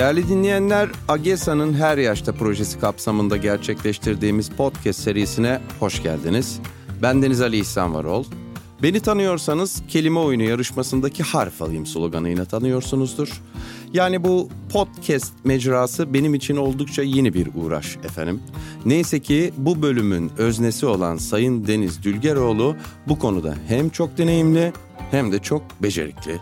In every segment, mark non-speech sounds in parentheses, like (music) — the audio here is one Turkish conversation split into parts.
Değerli dinleyenler, AGESA'nın Her Yaşta projesi kapsamında gerçekleştirdiğimiz podcast serisine hoş geldiniz. Ben Deniz Ali İhsan Varol. Beni tanıyorsanız kelime oyunu yarışmasındaki harf alayım sloganıyla tanıyorsunuzdur. Yani bu podcast mecrası benim için oldukça yeni bir uğraş efendim. Neyse ki bu bölümün öznesi olan Sayın Deniz Dülgeroğlu bu konuda hem çok deneyimli hem de çok becerikli.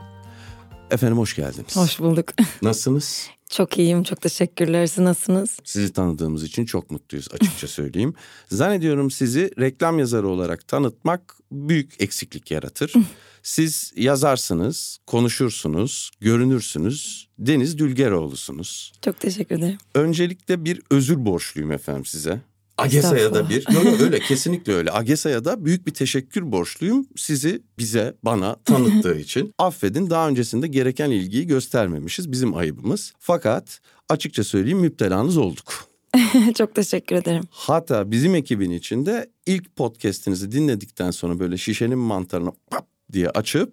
Efendim hoş geldiniz. Hoş bulduk. (laughs) Nasılsınız? Çok iyiyim, çok teşekkürler. Siz nasılsınız? Sizi tanıdığımız için çok mutluyuz açıkça (laughs) söyleyeyim. Zannediyorum sizi reklam yazarı olarak tanıtmak büyük eksiklik yaratır. (laughs) Siz yazarsınız, konuşursunuz, görünürsünüz. Deniz Dülgeroğlu'sunuz. Çok teşekkür ederim. Öncelikle bir özür borçluyum efendim size. Agesa'ya da bir, yok yok öyle kesinlikle öyle. Agesa'ya da büyük bir teşekkür borçluyum sizi bize, bana tanıttığı (laughs) için. Affedin daha öncesinde gereken ilgiyi göstermemişiz bizim ayıbımız. Fakat açıkça söyleyeyim müptelanız olduk. (laughs) Çok teşekkür ederim. Hatta bizim ekibin içinde ilk podcast'inizi dinledikten sonra böyle şişenin mantarını pap diye açıp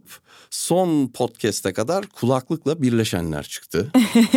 son podcast'e kadar kulaklıkla birleşenler çıktı.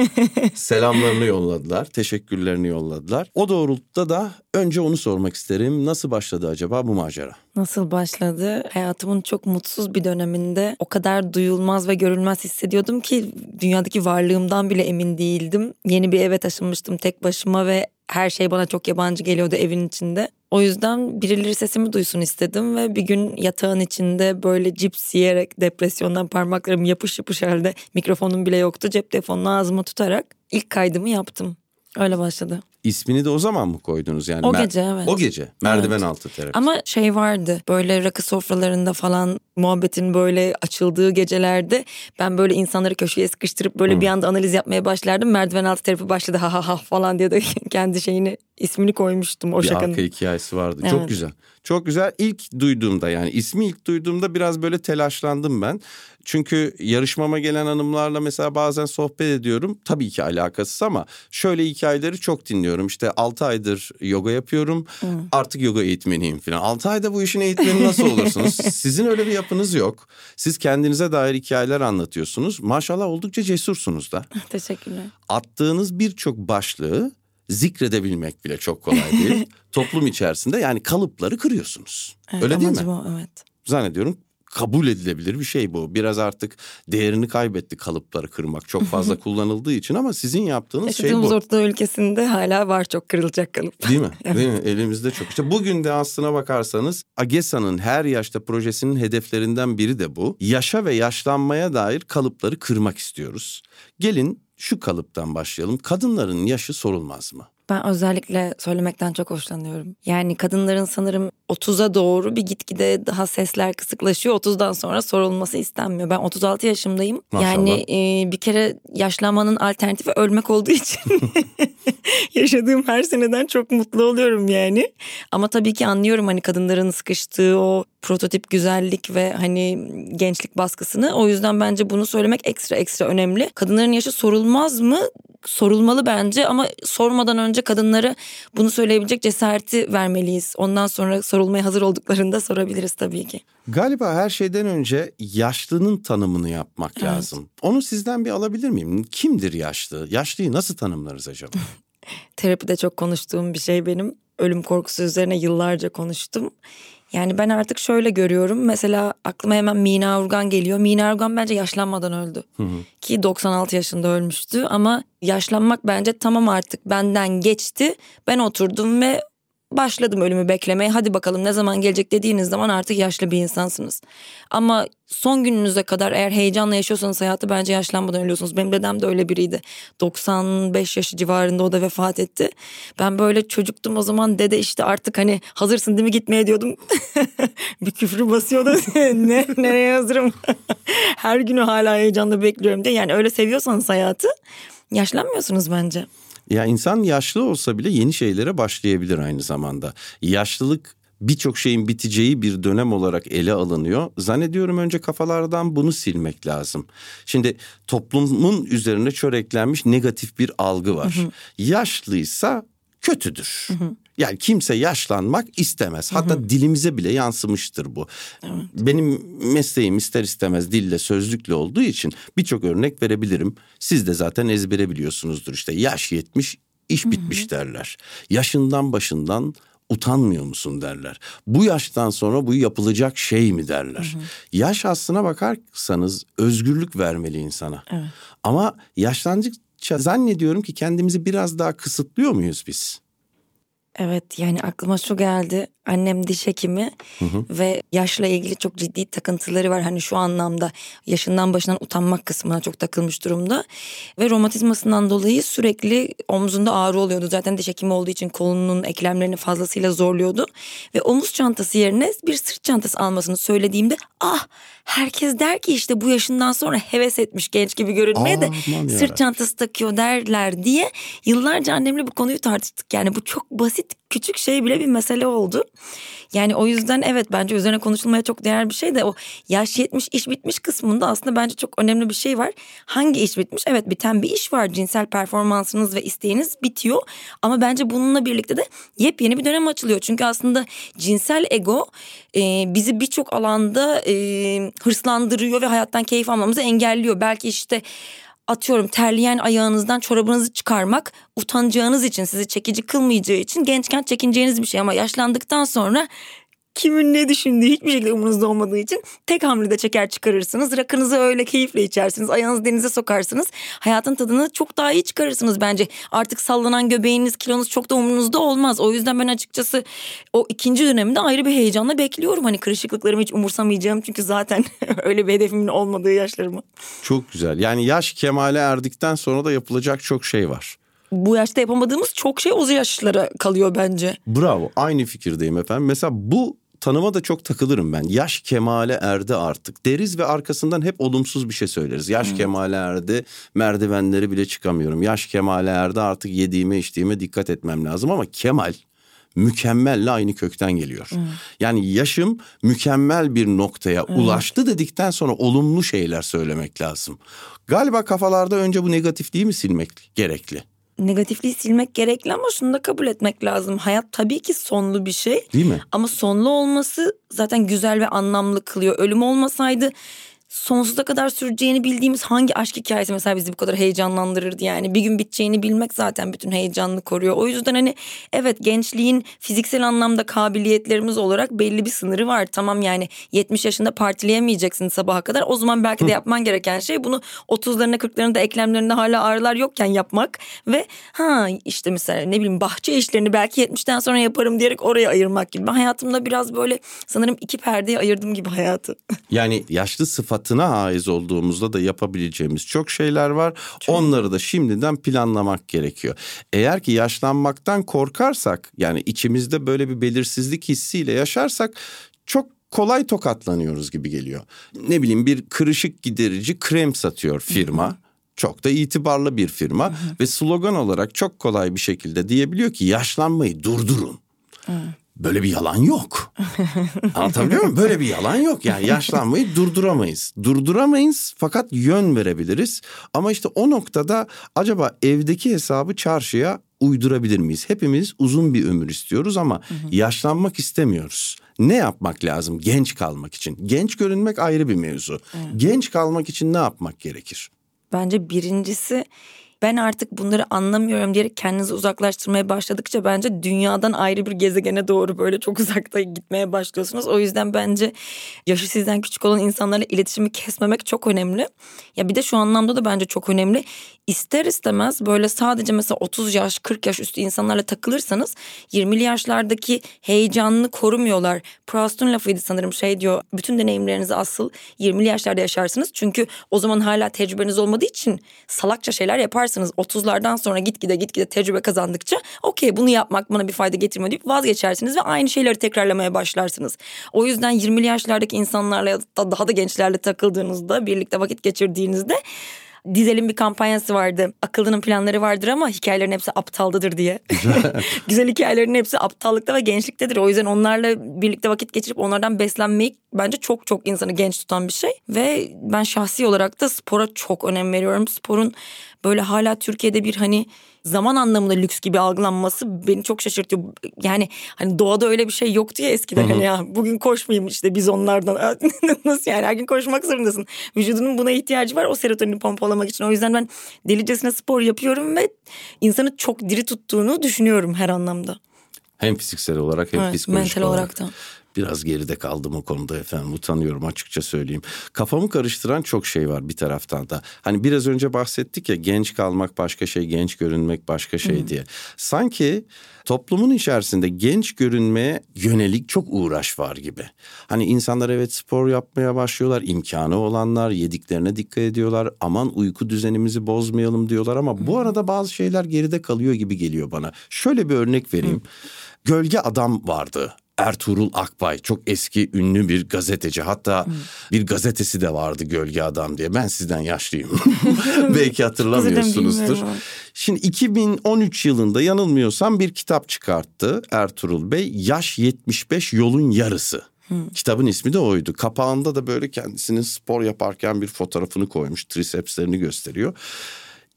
(laughs) Selamlarını yolladılar, teşekkürlerini yolladılar. O doğrultuda da önce onu sormak isterim. Nasıl başladı acaba bu macera? Nasıl başladı? Hayatımın çok mutsuz bir döneminde o kadar duyulmaz ve görülmez hissediyordum ki dünyadaki varlığımdan bile emin değildim. Yeni bir eve taşınmıştım tek başıma ve her şey bana çok yabancı geliyordu evin içinde. O yüzden birileri sesimi duysun istedim ve bir gün yatağın içinde böyle cips yiyerek depresyondan parmaklarım yapış yapış halde mikrofonum bile yoktu. Cep telefonunu ağzıma tutarak ilk kaydımı yaptım. Öyle başladı. İsmini de o zaman mı koydunuz yani? O gece evet. O gece merdiven Evet. altı terapi. Ama şey vardı böyle rakı sofralarında falan muhabbetin böyle açıldığı gecelerde ben böyle insanları köşeye sıkıştırıp böyle bir anda analiz yapmaya başlardım. Merdiven altı terapi başladı ha ha ha falan diye de (laughs) kendi şeyini ismini koymuştum o bir şakanın. arka hikayesi vardı. Çok Evet. güzel. Çok güzel. İlk duyduğumda yani ismi ilk duyduğumda biraz böyle telaşlandım ben. Çünkü yarışmama gelen hanımlarla mesela bazen sohbet ediyorum. Tabii ki alakasız ama şöyle hikayeleri çok dinliyorum. İşte 6 aydır yoga yapıyorum. Artık yoga eğitmeniyim falan. 6 ayda bu işin eğitmeni nasıl olursunuz? (laughs) Sizin öyle bir yapınız yok. Siz kendinize dair hikayeler anlatıyorsunuz. Maşallah oldukça cesursunuz da. (laughs) Teşekkürler. attığınız birçok başlığı zikredebilmek bile çok kolay değil. (laughs) Toplum içerisinde yani kalıpları kırıyorsunuz. Evet, Öyle değil mi? o, evet. Zannediyorum kabul edilebilir bir şey bu. Biraz artık değerini kaybetti kalıpları kırmak çok fazla kullanıldığı için ama sizin yaptığınız şey Yaşadığımız bu. Orta Doğu ülkesinde hala var çok kırılacak kalıp. Değil mi? (laughs) Değil mi? Elimizde çok. İşte bugün de aslına bakarsanız AGESA'nın her yaşta projesinin hedeflerinden biri de bu. Yaşa ve yaşlanmaya dair kalıpları kırmak istiyoruz. Gelin şu kalıptan başlayalım. Kadınların yaşı sorulmaz mı? Ben özellikle söylemekten çok hoşlanıyorum. Yani kadınların sanırım 30'a doğru bir gitgide daha sesler kısıklaşıyor. 30'dan sonra sorulması istenmiyor. Ben 36 yaşımdayım. Maşallah. Yani e, bir kere yaşlanmanın alternatifi ölmek olduğu için (laughs) yaşadığım her seneden çok mutlu oluyorum yani. Ama tabii ki anlıyorum hani kadınların sıkıştığı o prototip güzellik ve hani gençlik baskısını. O yüzden bence bunu söylemek ekstra ekstra önemli. Kadınların yaşı sorulmaz mı? Sorulmalı bence ama sormadan önce kadınlara bunu söyleyebilecek cesareti vermeliyiz. Ondan sonra sorulmaya hazır olduklarında sorabiliriz tabii ki. Galiba her şeyden önce yaşlının tanımını yapmak Evet. lazım. Onu sizden bir alabilir miyim? Kimdir yaşlı? Yaşlıyı nasıl tanımlarız acaba? (laughs) Terapide çok konuştuğum bir şey benim. Ölüm korkusu üzerine yıllarca konuştum. Yani ben artık şöyle görüyorum. Mesela aklıma hemen Mina Urgan geliyor. Mina Urgan bence yaşlanmadan öldü. Ki 96 yaşında ölmüştü ama yaşlanmak bence tamam artık benden geçti. Ben oturdum ve başladım ölümü beklemeye. Hadi bakalım ne zaman gelecek dediğiniz zaman artık yaşlı bir insansınız. Ama son gününüze kadar eğer heyecanla yaşıyorsanız hayatı bence yaşlanmadan ölüyorsunuz. Benim dedem de öyle biriydi. 95 yaşı civarında o da vefat etti. Ben böyle çocuktum o zaman dede işte artık hani hazırsın değil mi gitmeye diyordum. (laughs) bir küfrü basıyordu. (laughs) ne, nereye hazırım? (laughs) Her günü hala heyecanla bekliyorum diye. Yani öyle seviyorsanız hayatı yaşlanmıyorsunuz bence. Ya insan yaşlı olsa bile yeni şeylere başlayabilir aynı zamanda. Yaşlılık birçok şeyin biteceği bir dönem olarak ele alınıyor. Zannediyorum önce kafalardan bunu silmek lazım. Şimdi toplumun üzerine çöreklenmiş negatif bir algı var. Yaşlıysa kötüdür. Yani kimse yaşlanmak istemez. Hatta dilimize bile yansımıştır bu. Benim mesleğim ister istemez dille sözlükle olduğu için birçok örnek verebilirim. Siz de zaten ezbere biliyorsunuzdur işte yaş yetmiş iş bitmiş derler. Yaşından başından utanmıyor musun derler. Bu yaştan sonra bu yapılacak şey mi derler. Yaş aslına bakarsanız özgürlük vermeli insana. Ama yaşlandıkça zannediyorum ki kendimizi biraz daha kısıtlıyor muyuz biz? Evet yani aklıma şu geldi. Annem diş hekimi ve yaşla ilgili çok ciddi takıntıları var. Hani şu anlamda yaşından başından utanmak kısmına çok takılmış durumda. Ve romatizmasından dolayı sürekli omzunda ağrı oluyordu. Zaten diş hekimi olduğu için kolunun eklemlerini fazlasıyla zorluyordu. Ve omuz çantası yerine bir sırt çantası almasını söylediğimde ah herkes der ki işte bu yaşından sonra heves etmiş genç gibi görünmeye de Aman yarabbim. sırt çantası takıyor derler diye yıllarca annemle bu konuyu tartıştık. Yani bu çok basit küçük şey bile bir mesele oldu. Yani o yüzden evet bence üzerine konuşulmaya çok değer bir şey de o yaş yetmiş iş bitmiş kısmında aslında bence çok önemli bir şey var. Hangi iş bitmiş? Evet biten bir iş var. Cinsel performansınız ve isteğiniz bitiyor. Ama bence bununla birlikte de yepyeni bir dönem açılıyor. Çünkü aslında cinsel ego e, bizi birçok alanda e, hırslandırıyor ve hayattan keyif almamızı engelliyor. Belki işte atıyorum terleyen ayağınızdan çorabınızı çıkarmak utanacağınız için sizi çekici kılmayacağı için gençken çekineceğiniz bir şey. Ama yaşlandıktan sonra kimin ne düşündüğü hiçbir şekilde umurunuzda olmadığı için tek hamlede çeker çıkarırsınız. Rakınızı öyle keyifle içersiniz. Ayağınızı denize sokarsınız. Hayatın tadını çok daha iyi çıkarırsınız bence. Artık sallanan göbeğiniz, kilonuz çok da umurunuzda olmaz. O yüzden ben açıkçası o ikinci dönemde ayrı bir heyecanla bekliyorum. Hani kırışıklıklarımı hiç umursamayacağım. Çünkü zaten (laughs) öyle bir hedefimin olmadığı yaşlarımı. Çok güzel. Yani yaş kemale erdikten sonra da yapılacak çok şey var. Bu yaşta yapamadığımız çok şey o yaşlara kalıyor bence. Bravo. Aynı fikirdeyim efendim. Mesela bu tanıma da çok takılırım ben. Yaş kemale erdi artık deriz ve arkasından hep olumsuz bir şey söyleriz. Yaş kemale erdi, merdivenleri bile çıkamıyorum. Yaş kemale erdi artık yediğime içtiğime dikkat etmem lazım ama kemal mükemmelle aynı kökten geliyor. Yani yaşım mükemmel bir noktaya ulaştı dedikten sonra olumlu şeyler söylemek lazım. Galiba kafalarda önce bu negatifliği mi silmek gerekli? Negatifliği silmek gerekli ama şunu da kabul etmek lazım. Hayat tabii ki sonlu bir şey. Değil mi? Ama sonlu olması zaten güzel ve anlamlı kılıyor. Ölüm olmasaydı sonsuza kadar süreceğini bildiğimiz hangi aşk hikayesi mesela bizi bu kadar heyecanlandırırdı yani. Bir gün biteceğini bilmek zaten bütün heyecanını koruyor. O yüzden hani evet gençliğin fiziksel anlamda kabiliyetlerimiz olarak belli bir sınırı var. Tamam yani 70 yaşında partileyemeyeceksin sabaha kadar. O zaman belki de yapman gereken şey bunu 30'larında 40'larında eklemlerinde hala ağrılar yokken yapmak. Ve ha işte mesela ne bileyim bahçe işlerini belki 70'ten sonra yaparım diyerek oraya ayırmak gibi. Ben hayatımda biraz böyle sanırım iki perdeye ayırdım gibi hayatı. Yani yaşlı sıfatına haiz olduğumuzda da yapabileceğimiz çok şeyler var. Onları da şimdiden planlamak gerekiyor. Eğer ki yaşlanmaktan korkarsak yani içimizde böyle bir belirsizlik hissiyle yaşarsak çok kolay tokatlanıyoruz gibi geliyor. Ne bileyim bir kırışık giderici krem satıyor firma. Çok da itibarlı bir firma ve slogan olarak çok kolay bir şekilde diyebiliyor ki yaşlanmayı durdurun. Böyle bir yalan yok. (laughs) Anlatabiliyor muyum? Böyle bir yalan yok. Yani yaşlanmayı durduramayız. Durduramayız fakat yön verebiliriz. Ama işte o noktada acaba evdeki hesabı çarşıya uydurabilir miyiz? Hepimiz uzun bir ömür istiyoruz ama yaşlanmak istemiyoruz. Ne yapmak lazım genç kalmak için? Genç görünmek ayrı bir mevzu. Genç kalmak için ne yapmak gerekir? Bence birincisi ben artık bunları anlamıyorum diyerek kendinizi uzaklaştırmaya başladıkça bence dünyadan ayrı bir gezegene doğru böyle çok (laughs) uzakta gitmeye başlıyorsunuz. O yüzden bence yaşı sizden küçük olan insanlarla iletişimi kesmemek çok önemli. Ya bir de şu anlamda da bence çok önemli. İster istemez böyle sadece mesela 30 yaş 40 yaş üstü insanlarla takılırsanız 20'li yaşlardaki heyecanını korumuyorlar. Proust'un lafıydı sanırım şey diyor bütün deneyimlerinizi asıl 20'li yaşlarda yaşarsınız. Çünkü o zaman hala tecrübeniz olmadığı için salakça şeyler yaparsınız. 30'lardan sonra gitgide gitgide tecrübe kazandıkça okey bunu yapmak bana bir fayda getirmiyor deyip vazgeçersiniz ve aynı şeyleri tekrarlamaya başlarsınız. O yüzden 20'li yaşlardaki insanlarla ya da daha da gençlerle takıldığınızda birlikte vakit geçirdiğinizde Dizel'in bir kampanyası vardı. Akıllının planları vardır ama hikayelerin hepsi aptaldadır diye. (laughs) (laughs) Güzel hikayelerin hepsi aptallıkta ve gençliktedir. O yüzden onlarla birlikte vakit geçirip onlardan beslenmeyi bence çok çok insanı genç tutan bir şey. Ve ben şahsi olarak da spora çok önem veriyorum. Sporun böyle hala Türkiye'de bir hani zaman anlamında lüks gibi algılanması beni çok şaşırtıyor. Yani hani doğada öyle bir şey yoktu ya eskiden hani ya bugün koşmayayım işte biz onlardan. (laughs) Nasıl yani her gün koşmak zorundasın. Vücudunun buna ihtiyacı var o serotonini pompalamak için. O yüzden ben delicesine spor yapıyorum ve insanı çok diri tuttuğunu düşünüyorum her anlamda. Hem fiziksel olarak hem Evet, psikolojik mental olarak. olarak da. Biraz geride kaldım o konuda efendim utanıyorum açıkça söyleyeyim. Kafamı karıştıran çok şey var bir taraftan da. Hani biraz önce bahsettik ya genç kalmak başka şey, genç görünmek başka şey diye. Sanki toplumun içerisinde genç görünmeye yönelik çok uğraş var gibi. Hani insanlar evet spor yapmaya başlıyorlar, imkanı olanlar yediklerine dikkat ediyorlar. Aman uyku düzenimizi bozmayalım diyorlar ama bu arada bazı şeyler geride kalıyor gibi geliyor bana. Şöyle bir örnek vereyim. Gölge Adam vardı. Ertuğrul Akbay çok eski ünlü bir gazeteci hatta bir gazetesi de vardı Gölge Adam diye ben sizden yaşlıyım (laughs) belki hatırlamıyorsunuzdur. Şimdi 2013 yılında yanılmıyorsam bir kitap çıkarttı Ertuğrul Bey Yaş 75 Yolun Yarısı. Kitabın ismi de oydu. Kapağında da böyle kendisinin spor yaparken bir fotoğrafını koymuş. Trisepslerini gösteriyor.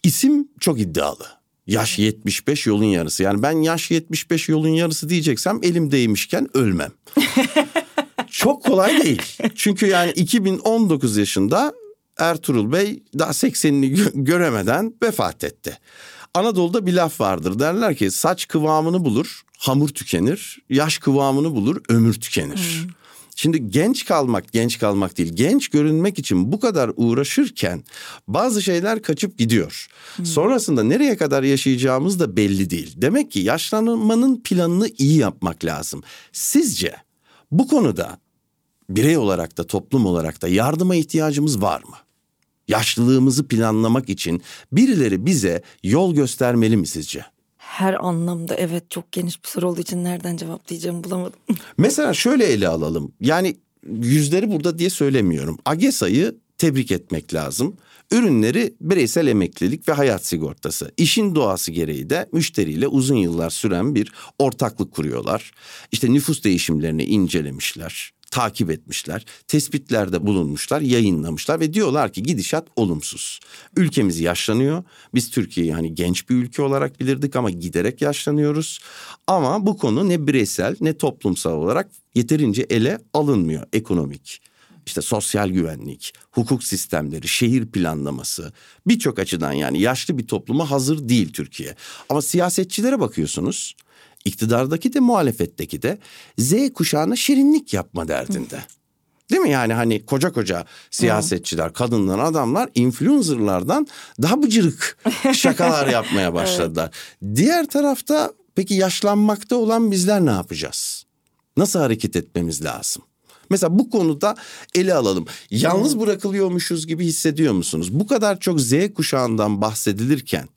İsim çok iddialı. Yaş 75 yolun yarısı. Yani ben yaş 75 yolun yarısı diyeceksem elim değmişken ölmem. (laughs) Çok kolay değil. Çünkü yani 2019 yaşında Ertuğrul Bey daha 80'ini gö- göremeden vefat etti. Anadolu'da bir laf vardır. Derler ki saç kıvamını bulur, hamur tükenir. Yaş kıvamını bulur, ömür tükenir. Şimdi genç kalmak, genç kalmak değil, genç görünmek için bu kadar uğraşırken bazı şeyler kaçıp gidiyor. Sonrasında nereye kadar yaşayacağımız da belli değil. Demek ki yaşlanmanın planını iyi yapmak lazım. Sizce bu konuda birey olarak da toplum olarak da yardıma ihtiyacımız var mı? Yaşlılığımızı planlamak için birileri bize yol göstermeli mi sizce? Her anlamda evet çok geniş bir soru olduğu için nereden cevaplayacağımı bulamadım. (laughs) Mesela şöyle ele alalım. Yani yüzleri burada diye söylemiyorum. AGESA'yı tebrik etmek lazım. Ürünleri bireysel emeklilik ve hayat sigortası. İşin doğası gereği de müşteriyle uzun yıllar süren bir ortaklık kuruyorlar. İşte nüfus değişimlerini incelemişler, takip etmişler, tespitlerde bulunmuşlar, yayınlamışlar ve diyorlar ki gidişat olumsuz. Ülkemiz yaşlanıyor. Biz Türkiye'yi hani genç bir ülke olarak bilirdik ama giderek yaşlanıyoruz. Ama bu konu ne bireysel ne toplumsal olarak yeterince ele alınmıyor ekonomik işte sosyal güvenlik, hukuk sistemleri, şehir planlaması birçok açıdan yani yaşlı bir topluma hazır değil Türkiye. Ama siyasetçilere bakıyorsunuz iktidardaki de muhalefetteki de Z kuşağına şirinlik yapma derdinde. Değil mi yani hani koca koca siyasetçiler, kadınlar, adamlar influencerlardan daha bıcırık (laughs) şakalar yapmaya başladılar. Diğer tarafta peki yaşlanmakta olan bizler ne yapacağız? Nasıl hareket etmemiz lazım? Mesela bu konuda ele alalım. Yalnız bırakılıyormuşuz gibi hissediyor musunuz? Bu kadar çok Z kuşağından bahsedilirken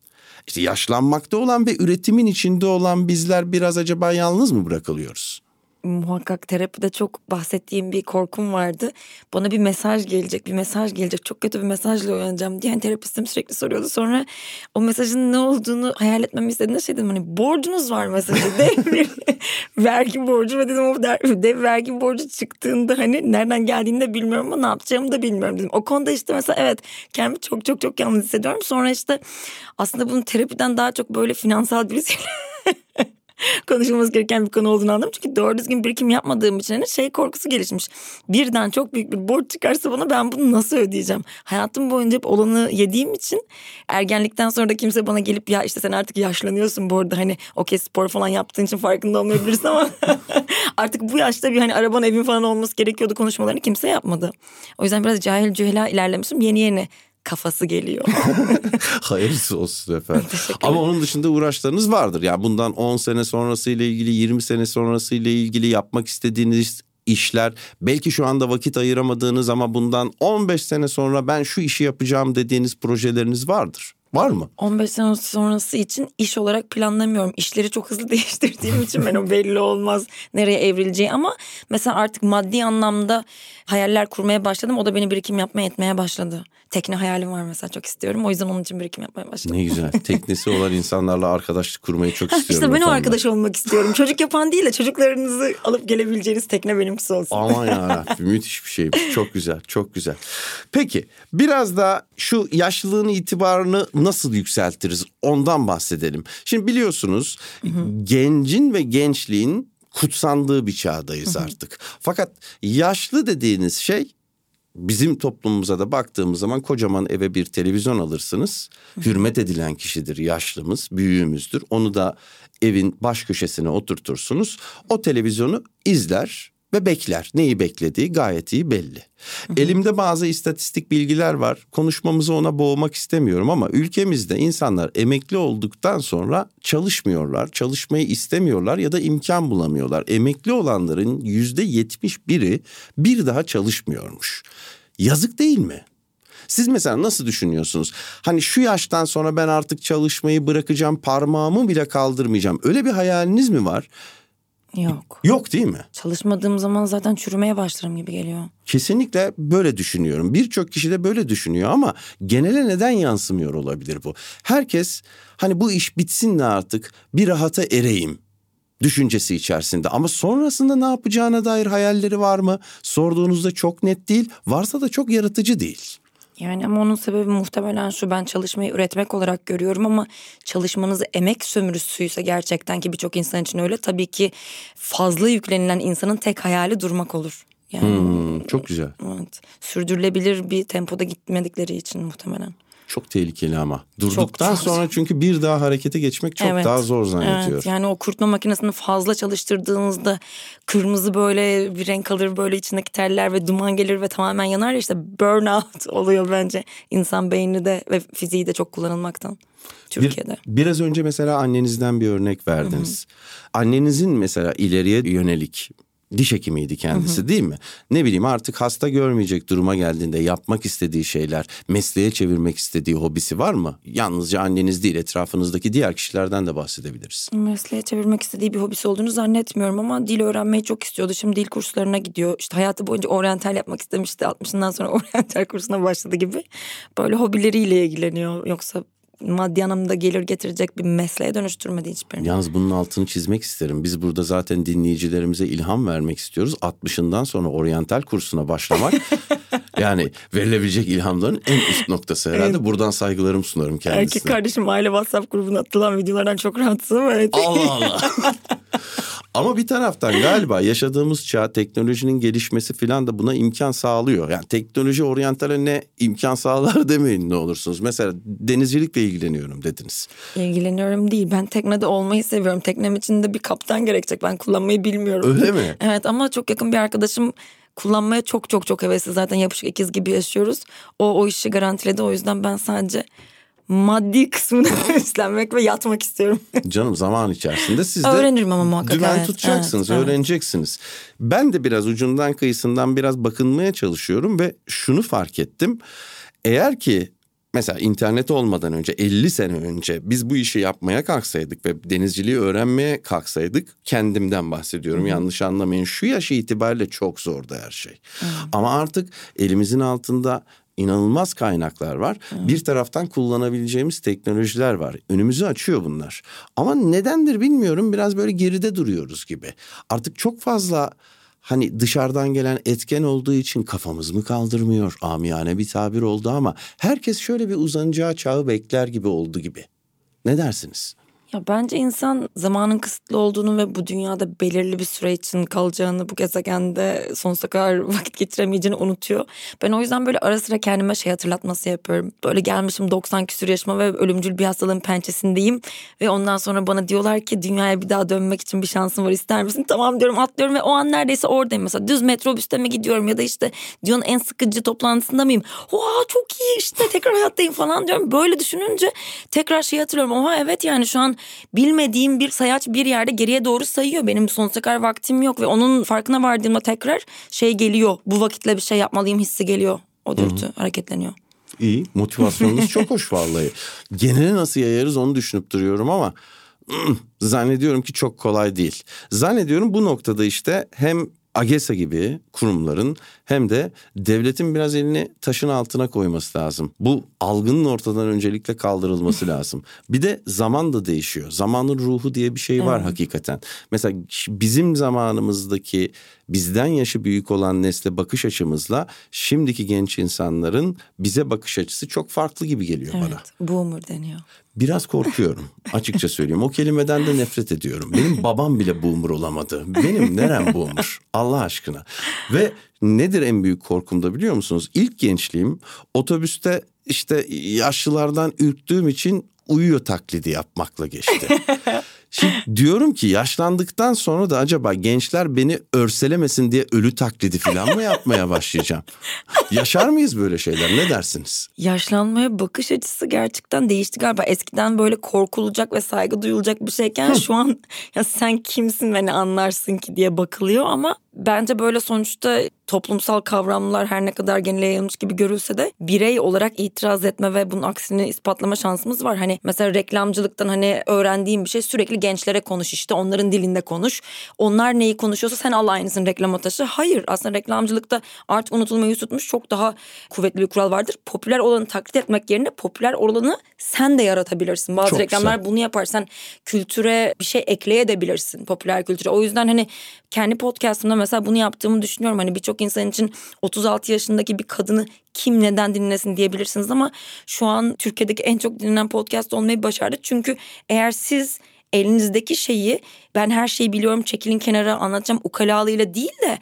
işte yaşlanmakta olan ve üretimin içinde olan bizler biraz acaba yalnız mı bırakılıyoruz? Muhakkak terapide çok bahsettiğim bir korkum vardı. Bana bir mesaj gelecek, bir mesaj gelecek. Çok kötü bir mesajla uyanacağım diye terapistim sürekli soruyordu. Sonra o mesajın ne olduğunu hayal etmemi istediğinde şey dedim hani borcunuz var mesajı. (laughs) Dev bir vergi borcu ve dedim o der- dev vergi borcu çıktığında hani nereden geldiğini de bilmiyorum ama ne yapacağımı da bilmiyorum dedim. O konuda işte mesela evet kendimi çok çok çok yalnız hissediyorum. Sonra işte aslında bunun terapiden daha çok böyle finansal birisiyle (laughs) (laughs) konuşulması gereken bir konu olduğunu anladım. Çünkü doğru düzgün birikim yapmadığım için hani şey korkusu gelişmiş. Birden çok büyük bir borç çıkarsa bana ben bunu nasıl ödeyeceğim? Hayatım boyunca hep olanı yediğim için ergenlikten sonra da kimse bana gelip ya işte sen artık yaşlanıyorsun bu arada hani okey spor falan yaptığın için farkında olmayabilirsin ama (laughs) artık bu yaşta bir hani araban evin falan olması gerekiyordu konuşmalarını kimse yapmadı. O yüzden biraz cahil cühela ilerlemişim yeni yeni kafası geliyor. (laughs) Hayırlısı olsun efendim. Ama onun dışında uğraşlarınız vardır. Yani bundan 10 sene sonrası ile ilgili, 20 sene sonrası ile ilgili yapmak istediğiniz işler, belki şu anda vakit ayıramadığınız ama bundan 15 sene sonra ben şu işi yapacağım dediğiniz projeleriniz vardır. Var mı? 15 sene sonrası için iş olarak planlamıyorum. İşleri çok hızlı (laughs) değiştirdiğim için ben o belli olmaz nereye evrileceği ama mesela artık maddi anlamda hayaller kurmaya başladım. O da beni birikim yapmaya etmeye başladı. Tekne hayalim var mesela çok istiyorum. O yüzden onun için birikim yapmaya başladım. Ne güzel. (laughs) Teknesi olan insanlarla arkadaşlık kurmayı çok istiyorum. işte ben o arkadaş olmak istiyorum. Çocuk yapan değil de çocuklarınızı alıp gelebileceğiniz tekne benimkisi olsun. Aman (laughs) yarabbim müthiş bir şeymiş. Çok güzel, çok güzel. Peki biraz da şu yaşlılığın itibarını nasıl yükseltiriz ondan bahsedelim. Şimdi biliyorsunuz gencin ve gençliğin kutsandığı bir çağdayız artık. Fakat yaşlı dediğiniz şey bizim toplumumuza da baktığımız zaman kocaman eve bir televizyon alırsınız. Hürmet edilen kişidir yaşlımız, büyüğümüzdür. Onu da evin baş köşesine oturtursunuz. O televizyonu izler ve bekler. Neyi beklediği gayet iyi belli. Elimde bazı istatistik bilgiler var. Konuşmamızı ona boğmak istemiyorum ama ülkemizde insanlar emekli olduktan sonra çalışmıyorlar, çalışmayı istemiyorlar ya da imkan bulamıyorlar. Emekli olanların yüzde yetmiş biri bir daha çalışmıyormuş. Yazık değil mi? Siz mesela nasıl düşünüyorsunuz? Hani şu yaştan sonra ben artık çalışmayı bırakacağım, parmağımı bile kaldırmayacağım. Öyle bir hayaliniz mi var? Yok. Yok değil mi? Çalışmadığım zaman zaten çürümeye başlarım gibi geliyor. Kesinlikle böyle düşünüyorum. Birçok kişi de böyle düşünüyor ama genele neden yansımıyor olabilir bu? Herkes hani bu iş bitsin de artık bir rahata ereyim düşüncesi içerisinde. Ama sonrasında ne yapacağına dair hayalleri var mı? Sorduğunuzda çok net değil. Varsa da çok yaratıcı değil. Yani ama onun sebebi muhtemelen şu ben çalışmayı üretmek olarak görüyorum ama çalışmanızı emek sömürüsüyse gerçekten ki birçok insan için öyle tabii ki fazla yüklenilen insanın tek hayali durmak olur. Yani Hmm, çok güzel. evet, sürdürülebilir bir tempoda gitmedikleri için muhtemelen. Çok tehlikeli ama. Durduktan çok sonra çünkü bir daha harekete geçmek çok Evet. daha zor zannediyor. Evet, yani o kurutma makinesini fazla çalıştırdığınızda kırmızı böyle bir renk alır böyle içindeki teller ve duman gelir ve tamamen yanar ya işte burnout (laughs) oluyor bence insan beyni de ve fiziği de çok kullanılmaktan Türkiye'de. Bir- biraz önce mesela annenizden bir örnek verdiniz. Annenizin mesela ileriye yönelik diş hekimiydi kendisi değil mi? Ne bileyim artık hasta görmeyecek duruma geldiğinde yapmak istediği şeyler, mesleğe çevirmek istediği hobisi var mı? Yalnızca anneniz değil etrafınızdaki diğer kişilerden de bahsedebiliriz. Mesleğe çevirmek istediği bir hobisi olduğunu zannetmiyorum ama dil öğrenmeyi çok istiyordu. Şimdi dil kurslarına gidiyor. İşte hayatı boyunca oryantal yapmak istemişti. 60'ından sonra (laughs) oryantal kursuna başladı gibi. Böyle hobileriyle ilgileniyor. Yoksa maddi anlamda gelir getirecek bir mesleğe dönüştürmedi hiçbirini. Yalnız bunun altını çizmek isterim. Biz burada zaten dinleyicilerimize ilham vermek istiyoruz. 60'ından sonra oryantal kursuna başlamak (laughs) yani verilebilecek ilhamların en üst noktası herhalde. Buradan saygılarımı sunarım kendisine. Erkek kardeşim aile WhatsApp grubuna atılan videolardan çok rahatsız ama evet. Allah Allah. (laughs) Ama bir taraftan galiba yaşadığımız çağ teknolojinin gelişmesi falan da buna imkan sağlıyor. Yani teknoloji oryantale ne imkan sağlar (laughs) demeyin ne olursunuz. Mesela denizcilikle ilgileniyorum dediniz. İlgileniyorum değil. Ben teknede olmayı seviyorum. Teknem için de bir kaptan gerekecek. Ben kullanmayı bilmiyorum. Öyle mi? Evet ama çok yakın bir arkadaşım kullanmaya çok çok çok hevesli. Zaten yapışık ikiz gibi yaşıyoruz. O o işi garantiledi. O yüzden ben sadece maddi kısmını (laughs) üstlenmek ve yatmak istiyorum. (laughs) Canım zaman içerisinde siz de Öğrenirim ama muhakkak, dümen evet, tutacaksınız, evet, evet. öğreneceksiniz. Ben de biraz ucundan kıyısından biraz bakınmaya çalışıyorum ve şunu fark ettim. Eğer ki mesela internet olmadan önce 50 sene önce biz bu işi yapmaya kalksaydık ve denizciliği öğrenmeye kalksaydık kendimden bahsediyorum yanlış anlamayın. Şu yaş itibariyle çok zordu her şey. Ama artık elimizin altında inanılmaz kaynaklar var. Bir taraftan kullanabileceğimiz teknolojiler var. Önümüzü açıyor bunlar. Ama nedendir bilmiyorum biraz böyle geride duruyoruz gibi. Artık çok fazla hani dışarıdan gelen etken olduğu için kafamız mı kaldırmıyor? Amiyane bir tabir oldu ama herkes şöyle bir uzanacağı çağı bekler gibi oldu gibi. Ne dersiniz? Ya bence insan zamanın kısıtlı olduğunu ve bu dünyada belirli bir süre için kalacağını, bu gezegende sonsuza kadar (laughs) vakit geçiremeyeceğini unutuyor. Ben o yüzden böyle ara sıra kendime şey hatırlatması yapıyorum. Böyle gelmişim 90 küsur yaşıma ve ölümcül bir hastalığın pençesindeyim. Ve ondan sonra bana diyorlar ki dünyaya bir daha dönmek için bir şansın var ister misin? Tamam diyorum atlıyorum ve o an neredeyse oradayım. Mesela düz metrobüste mi gidiyorum ya da işte dünyanın en sıkıcı toplantısında mıyım? Oha çok iyi işte tekrar hayattayım falan diyorum. Böyle düşününce tekrar şey hatırlıyorum. Oha evet yani şu an bilmediğim bir sayaç bir yerde geriye doğru sayıyor. Benim sonsuza kadar vaktim yok ve onun farkına vardığımda tekrar şey geliyor. Bu vakitle bir şey yapmalıyım hissi geliyor. O dürtü hareketleniyor. İyi. Motivasyonunuz çok hoş vallahi. Genele nasıl yayarız onu düşünüp duruyorum ama (clears throat) zannediyorum ki çok kolay değil. Zannediyorum bu noktada işte hem AGESA gibi kurumların hem de devletin biraz elini taşın altına koyması lazım. Bu algının ortadan öncelikle kaldırılması (laughs) lazım. Bir de zaman da değişiyor. Zamanın ruhu diye bir şey var evet. hakikaten. Mesela bizim zamanımızdaki bizden yaşı büyük olan nesle bakış açımızla şimdiki genç insanların bize bakış açısı çok farklı gibi geliyor evet, bana. Boomer deniyor. Biraz korkuyorum açıkça söyleyeyim. O kelimeden de nefret ediyorum. Benim babam bile boomer olamadı. Benim nerem boomer Allah aşkına. Ve nedir en büyük korkum da biliyor musunuz? İlk gençliğim otobüste işte yaşlılardan ürktüğüm için uyuyor taklidi yapmakla geçti. (laughs) Şimdi (laughs) diyorum ki yaşlandıktan sonra da acaba gençler beni örselemesin diye ölü taklidi falan mı yapmaya başlayacağım? Yaşar mıyız böyle şeyler ne dersiniz? Yaşlanmaya bakış açısı gerçekten değişti galiba. Eskiden böyle korkulacak ve saygı duyulacak bir şeyken şu an ya sen kimsin ve ne anlarsın ki diye bakılıyor ama bence böyle sonuçta toplumsal kavramlar her ne kadar genele yayılmış gibi görülse de birey olarak itiraz etme ve bunun aksini ispatlama şansımız var. Hani mesela reklamcılıktan hani öğrendiğim bir şey sürekli gençlere konuş işte onların dilinde konuş. Onlar neyi konuşuyorsa sen al aynısını reklama taşı. Hayır aslında reklamcılıkta artık unutulmayı tutmuş çok daha kuvvetli bir kural vardır. Popüler olanı taklit etmek yerine popüler olanı sen de yaratabilirsin. Bazı çok reklamlar güzel. bunu yaparsan kültüre bir şey ekleyebilirsin popüler kültüre. O yüzden hani kendi podcastımda mesela bunu yaptığımı düşünüyorum. Hani birçok insan için 36 yaşındaki bir kadını kim neden dinlesin diyebilirsiniz ama şu an Türkiye'deki en çok dinlenen podcast olmayı başardı. Çünkü eğer siz elinizdeki şeyi ben her şeyi biliyorum çekilin kenara anlatacağım ukalalıyla değil de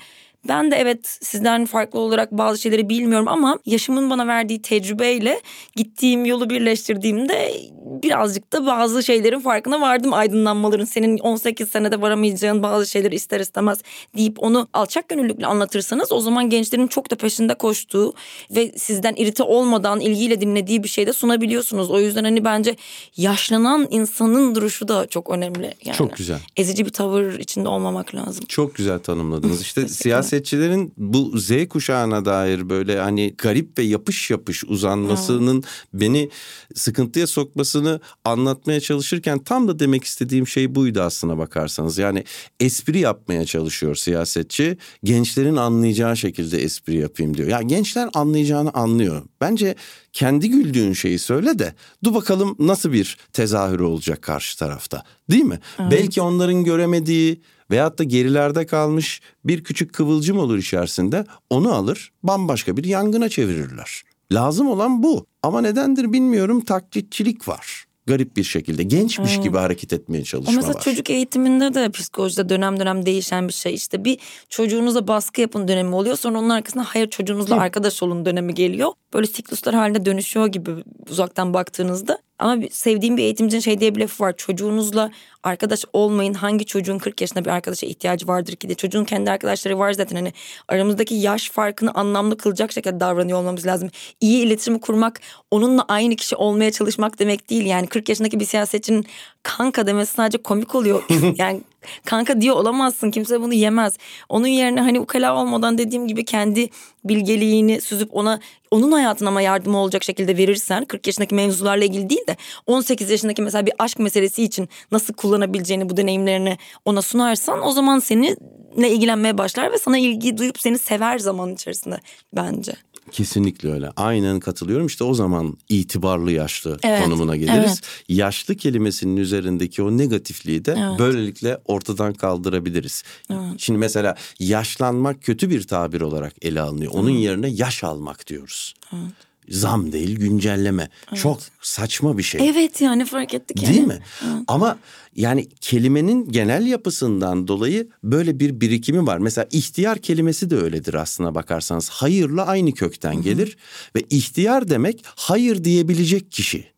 ben de evet sizden farklı olarak bazı şeyleri bilmiyorum ama yaşımın bana verdiği tecrübeyle gittiğim yolu birleştirdiğimde birazcık da bazı şeylerin farkına vardım aydınlanmaların. Senin 18 senede varamayacağın bazı şeyleri ister istemez deyip onu alçak gönüllülükle anlatırsanız o zaman gençlerin çok da peşinde koştuğu ve sizden irite olmadan ilgiyle dinlediği bir şey de sunabiliyorsunuz. O yüzden hani bence yaşlanan insanın duruşu da çok önemli. Yani çok güzel. Ezici bir tavır içinde olmamak lazım. Çok güzel tanımladınız. İşte siyasi siyasetçilerin bu Z kuşağına dair böyle hani garip ve yapış yapış uzanmasının evet. beni sıkıntıya sokmasını anlatmaya çalışırken tam da demek istediğim şey buydu aslına bakarsanız. Yani espri yapmaya çalışıyor siyasetçi. Gençlerin anlayacağı şekilde espri yapayım diyor. Ya yani gençler anlayacağını anlıyor. Bence kendi güldüğün şeyi söyle de dur bakalım nasıl bir tezahürü olacak karşı tarafta. Değil mi? Evet. Belki onların göremediği veyahut da gerilerde kalmış bir küçük kıvılcım olur içerisinde onu alır bambaşka bir yangına çevirirler. Lazım olan bu ama nedendir bilmiyorum taklitçilik var garip bir şekilde gençmiş hmm. gibi hareket etmeye çalışma mesela var. çocuk eğitiminde de psikolojide dönem dönem değişen bir şey. İşte bir çocuğunuza baskı yapın dönemi oluyor. Sonra onun arkasında hayır çocuğunuzla Hı. arkadaş olun dönemi geliyor. Böyle sikluslar halinde dönüşüyor gibi uzaktan baktığınızda. Ama sevdiğim bir eğitimcinin şey diye bir lafı var. Çocuğunuzla arkadaş olmayın. Hangi çocuğun 40 yaşında bir arkadaşa ihtiyacı vardır ki de. Çocuğun kendi arkadaşları var zaten. Hani aramızdaki yaş farkını anlamlı kılacak şekilde davranıyor olmamız lazım. İyi iletişimi kurmak onunla aynı kişi olmaya çalışmak demek değil. Yani 40 yaşındaki bir siyasetçinin kanka demesi sadece komik oluyor. (laughs) yani kanka diyor olamazsın kimse bunu yemez. Onun yerine hani ukala olmadan dediğim gibi kendi bilgeliğini süzüp ona onun hayatına ama yardım olacak şekilde verirsen 40 yaşındaki mevzularla ilgili değil de 18 yaşındaki mesela bir aşk meselesi için nasıl kullanabileceğini bu deneyimlerini ona sunarsan o zaman seninle ilgilenmeye başlar ve sana ilgi duyup seni sever zaman içerisinde bence. Kesinlikle öyle. Aynen katılıyorum. İşte o zaman itibarlı yaşlı evet, konumuna geliriz. Evet. Yaşlı kelimesinin üzerindeki o negatifliği de evet. böylelikle ortadan kaldırabiliriz. Evet. Şimdi mesela yaşlanmak kötü bir tabir olarak ele alınıyor. Onun evet. yerine yaş almak diyoruz. Evet zam değil güncelleme. Evet. Çok saçma bir şey. Evet yani fark ettik yani. Değil mi? Evet. Ama yani kelimenin genel yapısından dolayı böyle bir birikimi var. Mesela ihtiyar kelimesi de öyledir aslına bakarsanız. Hayırla aynı kökten Hı-hı. gelir ve ihtiyar demek hayır diyebilecek kişi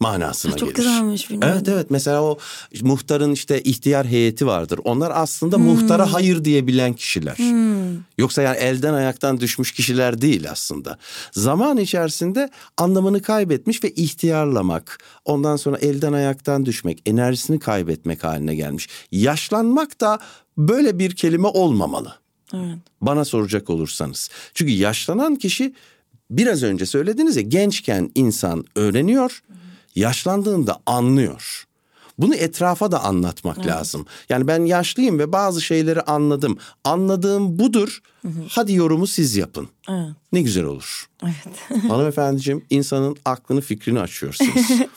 manasına ha, çok gelir. Çok güzelmiş bilmiyorum. Evet evet mesela o muhtarın işte ihtiyar heyeti vardır. Onlar aslında hmm. muhtara hayır diyebilen kişiler. Hmm. Yoksa yani elden ayaktan düşmüş kişiler değil aslında. Zaman içerisinde anlamını kaybetmiş ve ihtiyarlamak, ondan sonra elden ayaktan düşmek, enerjisini kaybetmek haline gelmiş. Yaşlanmak da böyle bir kelime olmamalı. Evet. Bana soracak olursanız. Çünkü yaşlanan kişi biraz önce söylediniz ya gençken insan öğreniyor, yaşlandığında anlıyor. Bunu etrafa da anlatmak evet. lazım. Yani ben yaşlıyım ve bazı şeyleri anladım. Anladığım budur. Hı hı. Hadi yorumu siz yapın. Evet. Ne güzel olur. Evet. (laughs) Hanımefendiciğim insanın aklını fikrini açıyorsunuz.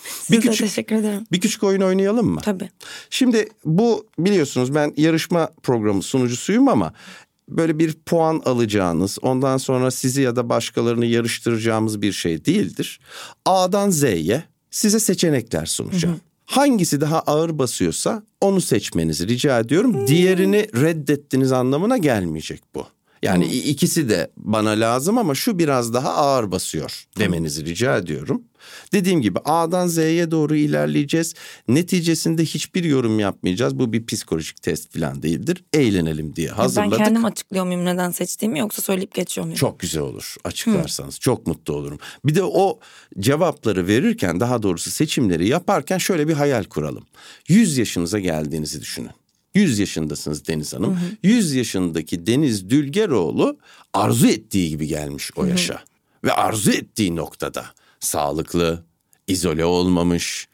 Siz (laughs) bir küçük, teşekkür ederim. Bir küçük oyun oynayalım mı? Tabii. Şimdi bu biliyorsunuz ben yarışma programı sunucusuyum ama böyle bir puan alacağınız, ondan sonra sizi ya da başkalarını yarıştıracağımız bir şey değildir. A'dan Z'ye size seçenekler sunacağım. Hı hı. Hangisi daha ağır basıyorsa onu seçmenizi rica ediyorum. Diğerini reddettiniz anlamına gelmeyecek bu. Yani hmm. ikisi de bana lazım ama şu biraz daha ağır basıyor demenizi rica ediyorum. Dediğim gibi A'dan Z'ye doğru ilerleyeceğiz. Neticesinde hiçbir yorum yapmayacağız. Bu bir psikolojik test falan değildir. Eğlenelim diye hazırladık. Ben kendim açıklıyor muyum neden seçtiğimi yoksa söyleyip geçiyor muyum? Çok güzel olur açıklarsanız. Hmm. Çok mutlu olurum. Bir de o cevapları verirken daha doğrusu seçimleri yaparken şöyle bir hayal kuralım. 100 yaşınıza geldiğinizi düşünün. 100 yaşındasınız Deniz Hanım. Hı hı. 100 yaşındaki Deniz Dülgeroğlu arzu ettiği gibi gelmiş o yaşa. Hı hı. Ve arzu ettiği noktada sağlıklı, izole olmamış,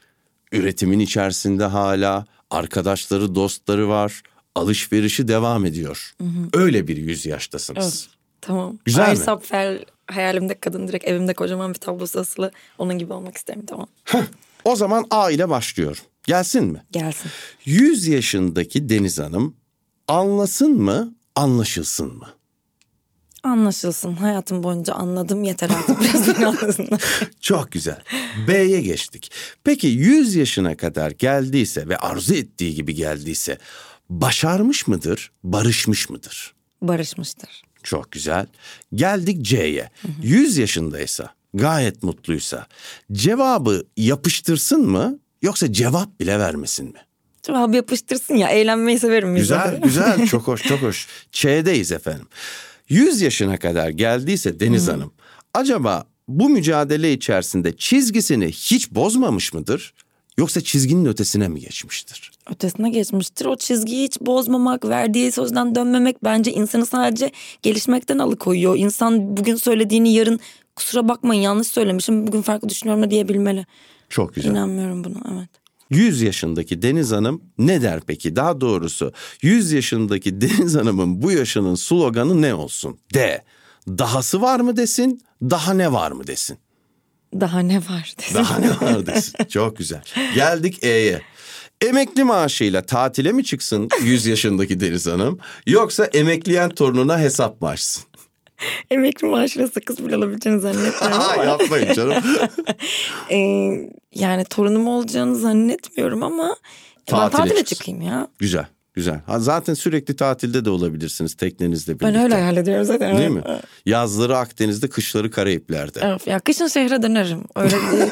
üretimin içerisinde hala arkadaşları, dostları var. Alışverişi devam ediyor. Hı hı. Öyle bir yüz yaştasınız. Evet, tamam. Güzel Ay, mi? Sapfer hayalimde kadın direkt evimde kocaman bir tablosu asılı. Onun gibi olmak isterim tamam. o zaman A ile başlıyorum. Gelsin mi? Gelsin. 100 yaşındaki Deniz Hanım anlasın mı, anlaşılsın mı? Anlaşılsın. Hayatım boyunca anladım yeter artık biraz (laughs) beni anlasınlar. Çok güzel. B'ye geçtik. Peki 100 yaşına kadar geldiyse ve arzu ettiği gibi geldiyse başarmış mıdır, barışmış mıdır? Barışmıştır. Çok güzel. Geldik C'ye. 100 yaşındaysa, gayet mutluysa cevabı yapıştırsın mı yoksa cevap bile vermesin mi? Cevabı yapıştırsın ya eğlenmeyi severim. Güzel güzel (laughs) çok hoş çok hoş. Ç'deyiz efendim. 100 yaşına kadar geldiyse Deniz Hanım acaba bu mücadele içerisinde çizgisini hiç bozmamış mıdır? Yoksa çizginin ötesine mi geçmiştir? Ötesine geçmiştir. O çizgiyi hiç bozmamak, verdiği sözden dönmemek bence insanı sadece gelişmekten alıkoyuyor. İnsan bugün söylediğini yarın kusura bakmayın yanlış söylemişim bugün farklı düşünüyorum da diyebilmeli. Çok güzel. İnanmıyorum buna evet. 100 yaşındaki Deniz Hanım ne der peki? Daha doğrusu 100 yaşındaki (laughs) Deniz Hanım'ın bu yaşının sloganı ne olsun? D. Dahası var mı desin, daha ne var mı desin? Daha ne var desin. Daha ne var desin. (laughs) Çok güzel. Geldik E'ye. Emekli maaşıyla tatile mi çıksın 100 yaşındaki Deniz Hanım yoksa emekleyen torununa hesap mı açsın? (laughs) Emekli maaşıyla sakız bile alabileceğini zannetmiyorum. (laughs) Yapmayın canım. (laughs) ee, yani torunum olacağını zannetmiyorum ama tatile ben tatile çıksın. çıkayım ya. Güzel. Güzel. Ha, zaten sürekli tatilde de olabilirsiniz teknenizle birlikte. Ben öyle hayal ediyorum zaten. Değil mi? Yazları Akdeniz'de, kışları Karayipler'de. Evet ya kışın şehre dönerim. Öyle değil.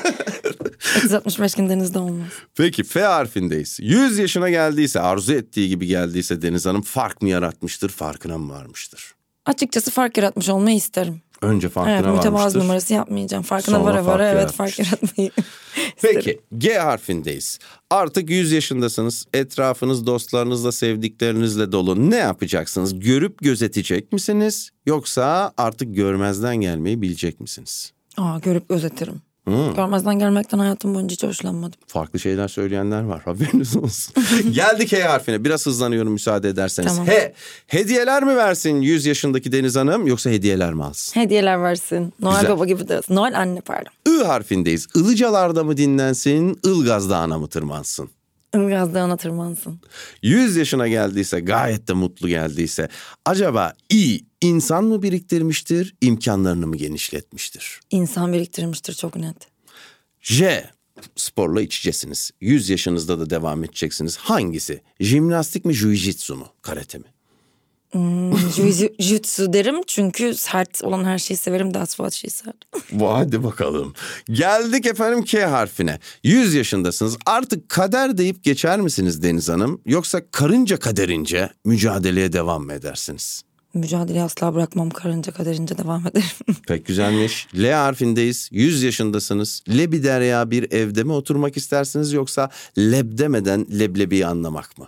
365 gün denizde olmaz. Peki F harfindeyiz. 100 yaşına geldiyse, arzu ettiği gibi geldiyse Deniz Hanım fark mı yaratmıştır, farkına mı varmıştır? Açıkçası fark yaratmış olmayı isterim. Önce farkına evet, varmıştır. Mütevazı numarası yapmayacağım. Farkına Sonra vara vara evet fark yaratmayı (laughs) Peki G harfindeyiz. Artık 100 yaşındasınız. Etrafınız dostlarınızla sevdiklerinizle dolu. Ne yapacaksınız? Görüp gözetecek misiniz? Yoksa artık görmezden gelmeyi bilecek misiniz? Aa, görüp gözetirim. Hmm. Görmezden gelmekten hayatım boyunca hiç hoşlanmadım. Farklı şeyler söyleyenler var haberiniz olsun. (laughs) Geldik H harfine biraz hızlanıyorum müsaade ederseniz. Tamam. H. Hediyeler mi versin 100 yaşındaki Deniz Hanım yoksa hediyeler mi alsın? Hediyeler versin. Noel Güzel. Baba gibi de Noel anne pardon. I harfindeyiz. Ilıcalarda mı dinlensin Ilgaz Dağı'na mı tırmansın? Ilgaz Dağı'na tırmansın. 100 yaşına geldiyse gayet de mutlu geldiyse acaba i insan mı biriktirmiştir imkanlarını mı genişletmiştir? İnsan biriktirmiştir çok net. J sporla içeceksiniz. 100 yaşınızda da devam edeceksiniz. Hangisi? Jimnastik mi, jiu-jitsu mu, karate mi? Hmm, (laughs) derim çünkü sert olan her şeyi severim. That's what she said. Hadi bakalım. Geldik efendim K harfine. 100 yaşındasınız. Artık kader deyip geçer misiniz Deniz Hanım? Yoksa karınca kaderince mücadeleye devam mı edersiniz? Mücadeleyi asla bırakmam. Karınca kaderince devam ederim. (laughs) Pek güzelmiş. L harfindeyiz. 100 yaşındasınız. Lebi derya bir evde mi oturmak istersiniz yoksa leb demeden leblebiyi anlamak mı?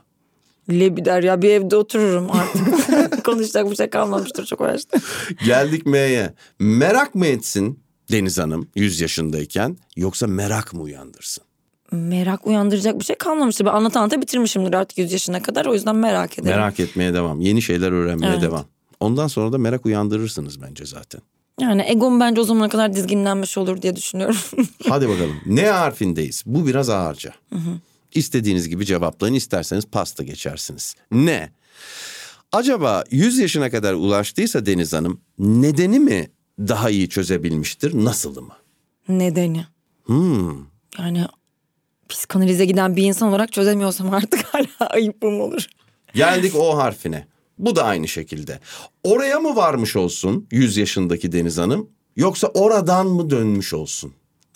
Lebider ya bir evde otururum artık. (laughs) Konuşacak bir şey kalmamıştır çok uğraştım. Geldik M'ye. Merak mı etsin Deniz Hanım 100 yaşındayken yoksa merak mı uyandırsın? Merak uyandıracak bir şey kalmamıştır. Ben anlata anlata bitirmişimdir artık 100 yaşına kadar. O yüzden merak ederim. Merak etmeye devam. Yeni şeyler öğrenmeye Evet. devam. Ondan sonra da merak uyandırırsınız bence zaten. Yani egom bence o zamana kadar dizginlenmiş olur diye düşünüyorum. (laughs) Hadi bakalım. Ne harfindeyiz? Bu biraz ağırca. İstediğiniz gibi cevaplayın. İsterseniz pasta geçersiniz. Ne? Acaba 100 yaşına kadar ulaştıysa Deniz Hanım nedeni mi daha iyi çözebilmiştir? Nasılı mı? Nedeni. Hmm. Yani psikanalize giden bir insan olarak çözemiyorsam artık (laughs) hala ayıpım olur. Geldik O harfine. Bu da aynı şekilde. Oraya mı varmış olsun 100 yaşındaki Deniz Hanım? Yoksa oradan mı dönmüş olsun?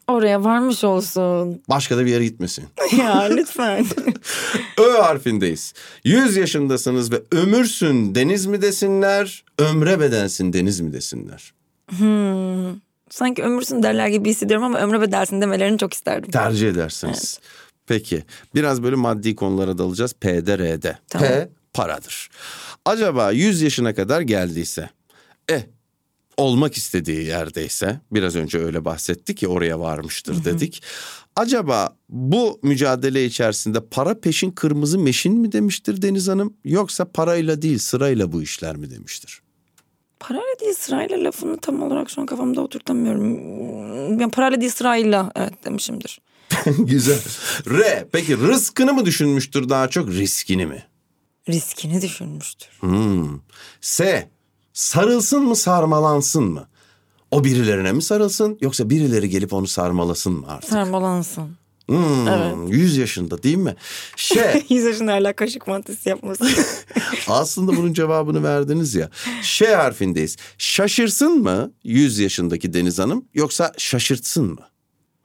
Oraya varmış olsun. Başka da bir yere gitmesin. (laughs) ya lütfen. (laughs) Ö harfindeyiz. 100 yaşındasınız ve ömürsün deniz mi desinler, ömre bedensin deniz mi desinler? Sanki ömürsün derler gibi hissediyorum ama ömre bedelsin demelerini çok isterdim. Tercih edersiniz. Peki biraz böyle maddi konulara dalacağız. P'de R'de. Tamam. P paradır. Acaba 100 yaşına kadar geldiyse, e olmak istediği yerdeyse, biraz önce öyle bahsettik ki oraya varmıştır dedik. Acaba bu mücadele içerisinde para peşin kırmızı meşin mi demiştir Deniz Hanım? Yoksa parayla değil sırayla bu işler mi demiştir? Parayla değil sırayla lafını tam olarak şu an kafamda oturtamıyorum. Yani parayla değil sırayla evet demişimdir. (laughs) Güzel. R peki rızkını mı düşünmüştür daha çok riskini mi? Riskini düşünmüştür. Hmm. S. Sarılsın mı sarmalansın mı? O birilerine mi sarılsın yoksa birileri gelip onu sarmalasın mı artık? Sarmalansın. Hmm, Evet. 100 yaşında değil mi? (laughs) Ş. 100 yaşında hala kaşık mantısı yapmasın. (laughs) aslında bunun cevabını verdiniz ya. Ş harfindeyiz. Şaşırsın mı 100 yaşındaki Deniz Hanım yoksa şaşırtsın mı?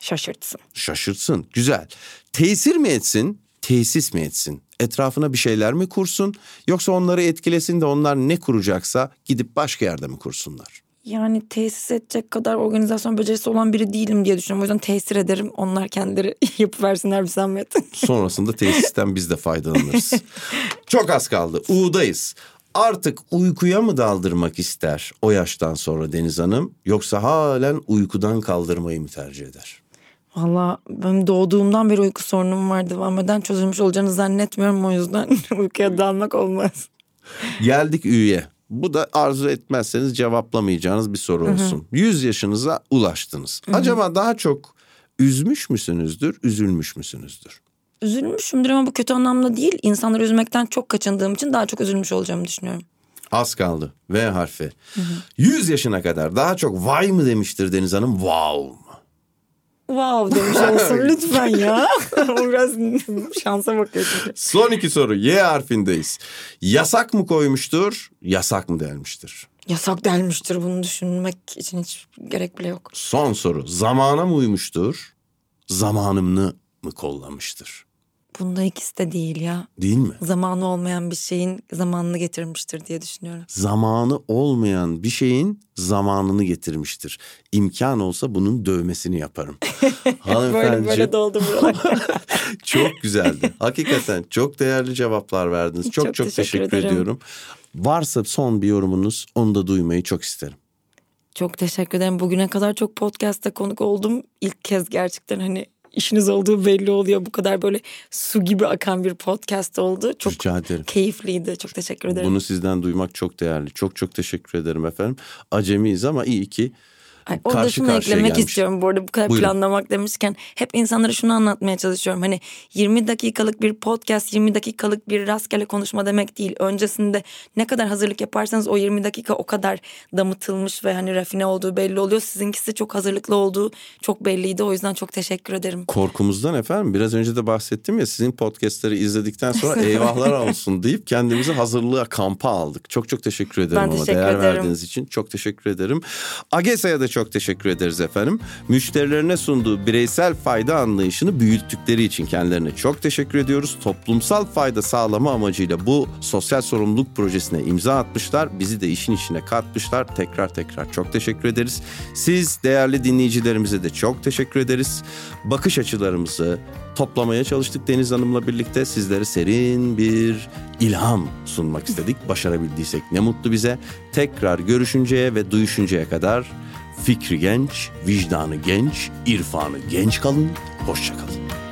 Şaşırtsın. Şaşırtsın. Güzel. Tesir mi etsin, tesis mi etsin? Etrafına bir şeyler mi kursun yoksa onları etkilesin de onlar ne kuracaksa gidip başka yerde mi kursunlar? Yani tesis edecek kadar organizasyon becerisi olan biri değilim diye düşünüyorum. O yüzden tesir ederim. Onlar kendileri (laughs) yapıversinler bir zahmet. (laughs) Sonrasında tesisten biz de faydalanırız. (laughs) Çok az kaldı. U'dayız. Artık uykuya mı daldırmak ister o yaştan sonra Deniz Hanım yoksa halen uykudan kaldırmayı mı tercih eder? Valla benim doğduğumdan beri uyku sorunum var. Devam eden çözülmüş olacağını zannetmiyorum o yüzden (laughs) uykuya dalmak olmaz. Geldik Ü'ye. Bu da arzu etmezseniz cevaplamayacağınız bir soru olsun. 100 yaşınıza ulaştınız. Acaba daha çok üzmüş müsünüzdür, üzülmüş müsünüzdür? Üzülmüşümdür ama bu kötü anlamda değil. İnsanları üzmekten çok kaçındığım için daha çok üzülmüş olacağımı düşünüyorum. Az kaldı. V harfi. 100 yaşına kadar daha çok vay mı demiştir Deniz Hanım, wow? Wow demiş olsun (laughs) lütfen ya. (laughs) biraz (laughs) şansa bakıyor çünkü. Son iki soru. Y harfindeyiz. Yasak mı koymuştur, yasak mı delmiştir? Yasak delmiştir bunu düşünmek için hiç gerek bile yok. Son soru. Zamana mı uymuştur, zamanımını mı kollamıştır? Bunda ikisi de değil ya. Değil mi? Zamanı olmayan bir şeyin zamanını getirmiştir diye düşünüyorum. Zamanı olmayan bir şeyin zamanını getirmiştir. İmkan olsa bunun dövmesini yaparım. (laughs) Böyle Hanımefendi böyle doldu buralar. (laughs) çok güzeldi. Hakikaten çok değerli cevaplar verdiniz. Çok çok, Çok teşekkür, teşekkür ederim. ediyorum. Varsa son bir yorumunuz onu da duymayı çok isterim. Çok teşekkür ederim. Bugüne kadar çok podcast'te konuk oldum. İlk kez gerçekten hani işiniz olduğu belli oluyor. Bu kadar böyle su gibi akan bir podcast oldu. Çok Rica ederim. keyifliydi. Çok teşekkür ederim. Bunu sizden duymak çok değerli. Çok çok teşekkür ederim efendim. Acemiyiz ama iyi ki Ay, orada karşı şunu karşıya eklemek gelmiş. istiyorum bu arada bu kadar Buyurun. planlamak demişken hep insanlara şunu anlatmaya çalışıyorum. Hani 20 dakikalık bir podcast 20 dakikalık bir rastgele konuşma demek değil. Öncesinde ne kadar hazırlık yaparsanız o 20 dakika o kadar damıtılmış ve hani rafine olduğu belli oluyor. Sizinkisi çok hazırlıklı olduğu çok belliydi. O yüzden çok teşekkür ederim. korkumuzdan efendim biraz önce de bahsettim ya sizin podcastleri izledikten sonra (laughs) eyvahlar olsun deyip kendimizi hazırlığa kampa aldık. Çok çok teşekkür ederim Ben ama teşekkür değer ederim. verdiğiniz için çok teşekkür ederim. Agesa'ya da çok teşekkür ederiz efendim. Müşterilerine sunduğu bireysel fayda anlayışını büyüttükleri için kendilerine çok teşekkür ediyoruz. Toplumsal fayda sağlama amacıyla bu sosyal sorumluluk projesine imza atmışlar. Bizi de işin içine katmışlar. Tekrar tekrar çok teşekkür ederiz. Siz değerli dinleyicilerimize de çok teşekkür ederiz. Bakış açılarımızı toplamaya çalıştık Deniz Hanım'la birlikte. Sizlere serin bir ilham sunmak istedik. Başarabildiysek ne mutlu bize. Tekrar görüşünceye ve duyuşuncaya kadar fikri genç, vicdanı genç, irfanı genç kalın. Hoşçakalın.